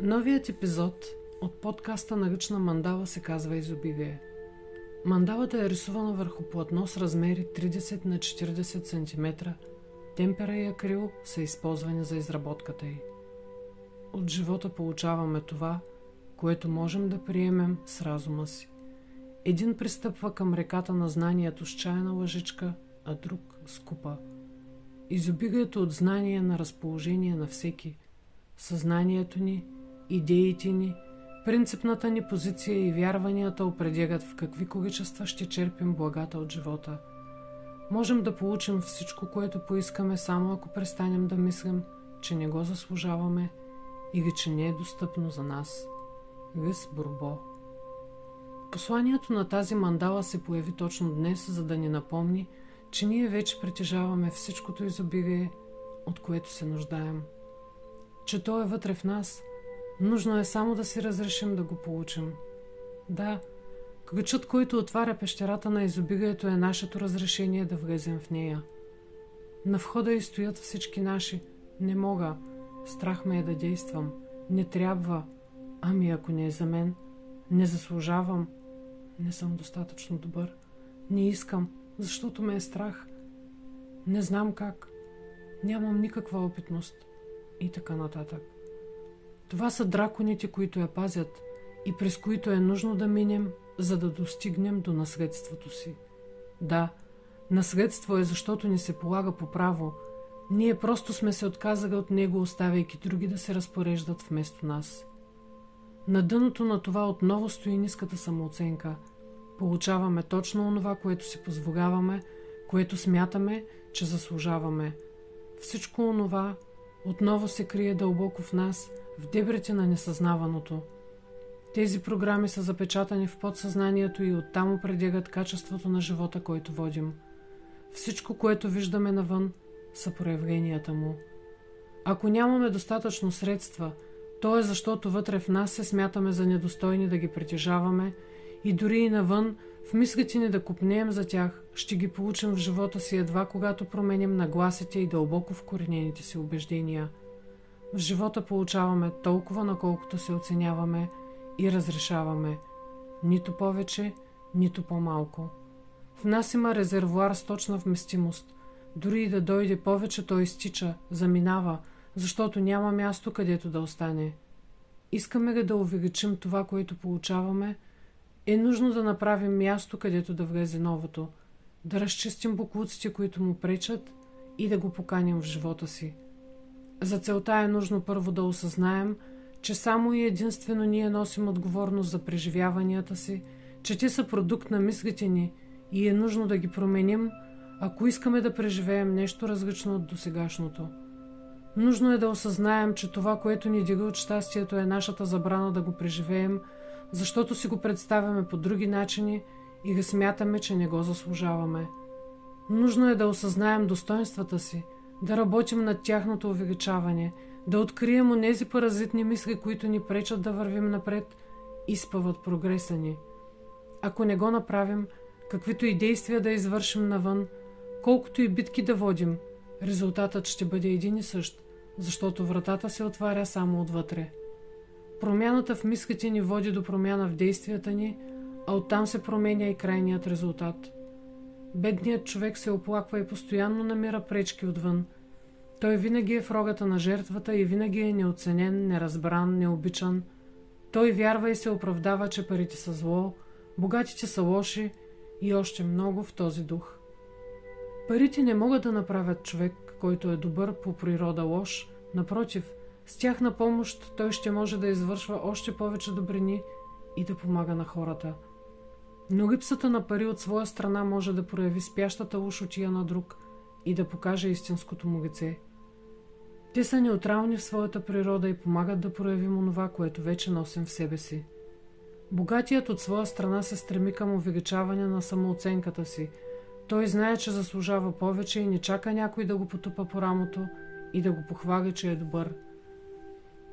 Новият епизод от подкаста на Ръчна мандала се казва Изобилие. Мандалата е рисувана върху платно с размери 30 на 40 см. Темпера и акрил са използвани за изработката й. От живота получаваме това, което можем да приемем с разума си. Един пристъпва към реката на знанието с чайна лъжичка, а друг с купа. Изобилието от знание на разположение на всеки. Съзнанието ни, идеите ни, принципната ни позиция и вярванията определят в какви количества ще черпим благата от живота. Можем да получим всичко, което поискаме, само ако престанем да мислим, че не го заслужаваме или че не е достъпно за нас. Лис Бурбо Посланието на тази мандала се появи точно днес, за да ни напомни, че ние вече притежаваме всичкото изобилие, от което се нуждаем. Че то е вътре в нас. Нужно е само да си разрешим да го получим. Да, ключът, който отваря пещерата на изобилието е нашето разрешение да влезем в нея. На входа и стоят всички наши. Не мога. Страх ме е да действам. Не трябва. Ами ако не е за мен. Не заслужавам. Не съм достатъчно добър. Не искам, защото ме е страх. Не знам как. Нямам никаква опитност. И така нататък. Това са драконите, които я пазят и през които е нужно да минем, за да достигнем до наследството си. Да, наследство е защото ни се полага по право. Ние просто сме се отказали от него, оставяйки други да се разпореждат вместо нас. На дъното на това отново стои ниската самооценка. Получаваме точно онова, което си позволяваме, което смятаме, че заслужаваме. Всичко онова отново се крие дълбоко в нас, в дебрите на несъзнаваното. Тези програми са запечатани в подсъзнанието и оттам определят качеството на живота, който водим. Всичко, което виждаме навън, са проявленията му. Ако нямаме достатъчно средства – то е защото вътре в нас се смятаме за недостойни да ги притежаваме и дори и навън, в мислите ни да купнеем за тях, ще ги получим в живота си едва когато променим нагласите и дълбоко вкоренените си убеждения. В живота получаваме толкова, наколкото се оценяваме и разрешаваме. Нито повече, нито по-малко. В нас има резервуар с точна вместимост. Дори и да дойде повече, той изтича, заминава – защото няма място където да остане. Искаме ли да увеличим това, което получаваме, е нужно да направим място, където да влезе новото, да разчистим буклуците, които му пречат и да го поканим в живота си. За целта е нужно първо да осъзнаем, че само и единствено ние носим отговорност за преживяванията си, че те са продукт на мислите ни и е нужно да ги променим, ако искаме да преживеем нещо различно от досегашното. Нужно е да осъзнаем, че това, което ни дига от щастието е нашата забрана да го преживеем, защото си го представяме по други начини и да смятаме, че не го заслужаваме. Нужно е да осъзнаем достоинствата си, да работим над тяхното увеличаване, да открием онези паразитни мисли, които ни пречат да вървим напред и спъват прогреса ни. Ако не го направим, каквито и действия да извършим навън, колкото и битки да водим, резултатът ще бъде един и същ защото вратата се отваря само отвътре. Промяната в мислите ни води до промяна в действията ни, а оттам се променя и крайният резултат. Бедният човек се оплаква и постоянно намира пречки отвън. Той винаги е в рогата на жертвата и винаги е неоценен, неразбран, необичан. Той вярва и се оправдава, че парите са зло, богатите са лоши и още много в този дух. Парите не могат да направят човек който е добър по природа лош, напротив, с тях на помощ той ще може да извършва още повече добрини и да помага на хората. Но липсата на пари от своя страна може да прояви спящата ушотия на друг и да покаже истинското му лице. Те са неутрални в своята природа и помагат да проявим онова, което вече носим в себе си. Богатият от своя страна се стреми към увеличаване на самооценката си – той знае, че заслужава повече и не чака някой да го потупа по рамото и да го похвали, че е добър.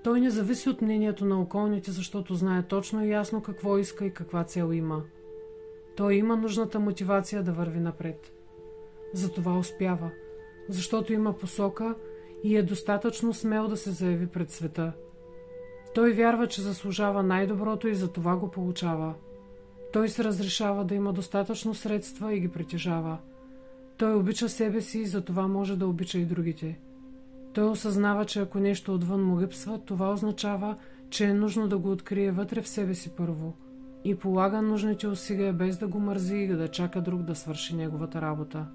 Той не зависи от мнението на околните, защото знае точно и ясно какво иска и каква цел има. Той има нужната мотивация да върви напред. Затова успява, защото има посока и е достатъчно смел да се заяви пред света. Той вярва, че заслужава най-доброто и за това го получава. Той се разрешава да има достатъчно средства и ги притежава. Той обича себе си и за това може да обича и другите. Той осъзнава, че ако нещо отвън му липсва, това означава, че е нужно да го открие вътре в себе си първо и полага нужните усилия без да го мързи и да чака друг да свърши неговата работа.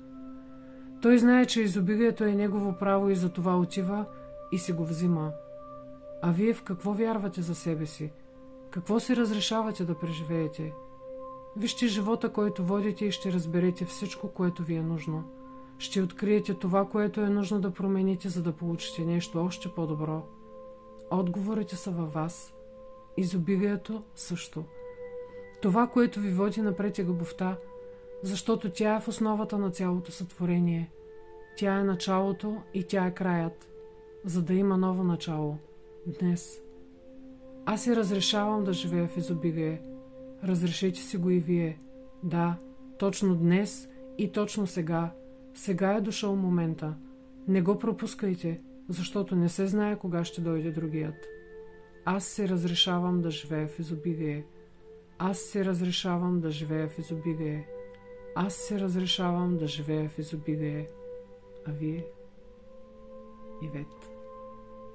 Той знае, че изобилието е негово право и за това отива и си го взима. А вие в какво вярвате за себе си? Какво си разрешавате да преживеете? Вижте живота, който водите и ще разберете всичко, което ви е нужно. Ще откриете това, което е нужно да промените, за да получите нещо още по-добро. Отговорите са във вас. Изобилието също. Това, което ви води напред е любовта, защото тя е в основата на цялото сътворение. Тя е началото и тя е краят, за да има ново начало. Днес. Аз си разрешавам да живея в изобилие. Разрешете си го и вие. Да, точно днес и точно сега. Сега е дошъл момента. Не го пропускайте, защото не се знае кога ще дойде другият. Аз се разрешавам да живея в изобилие. Аз се разрешавам да живея в изобилие. Аз се разрешавам да живея в изобилие. А вие? Ивет.